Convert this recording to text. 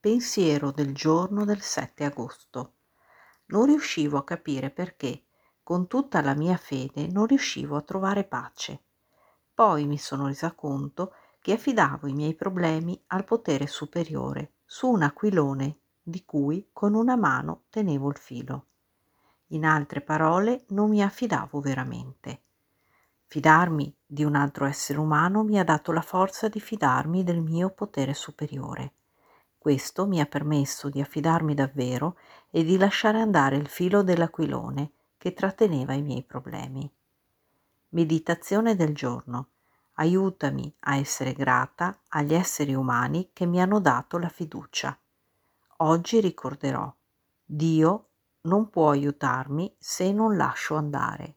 Pensiero del giorno del 7 agosto. Non riuscivo a capire perché, con tutta la mia fede, non riuscivo a trovare pace. Poi mi sono resa conto che affidavo i miei problemi al potere superiore su un aquilone di cui con una mano tenevo il filo. In altre parole, non mi affidavo veramente. Fidarmi di un altro essere umano mi ha dato la forza di fidarmi del mio potere superiore. Questo mi ha permesso di affidarmi davvero e di lasciare andare il filo dell'aquilone che tratteneva i miei problemi. Meditazione del giorno. Aiutami a essere grata agli esseri umani che mi hanno dato la fiducia. Oggi ricorderò, Dio non può aiutarmi se non lascio andare.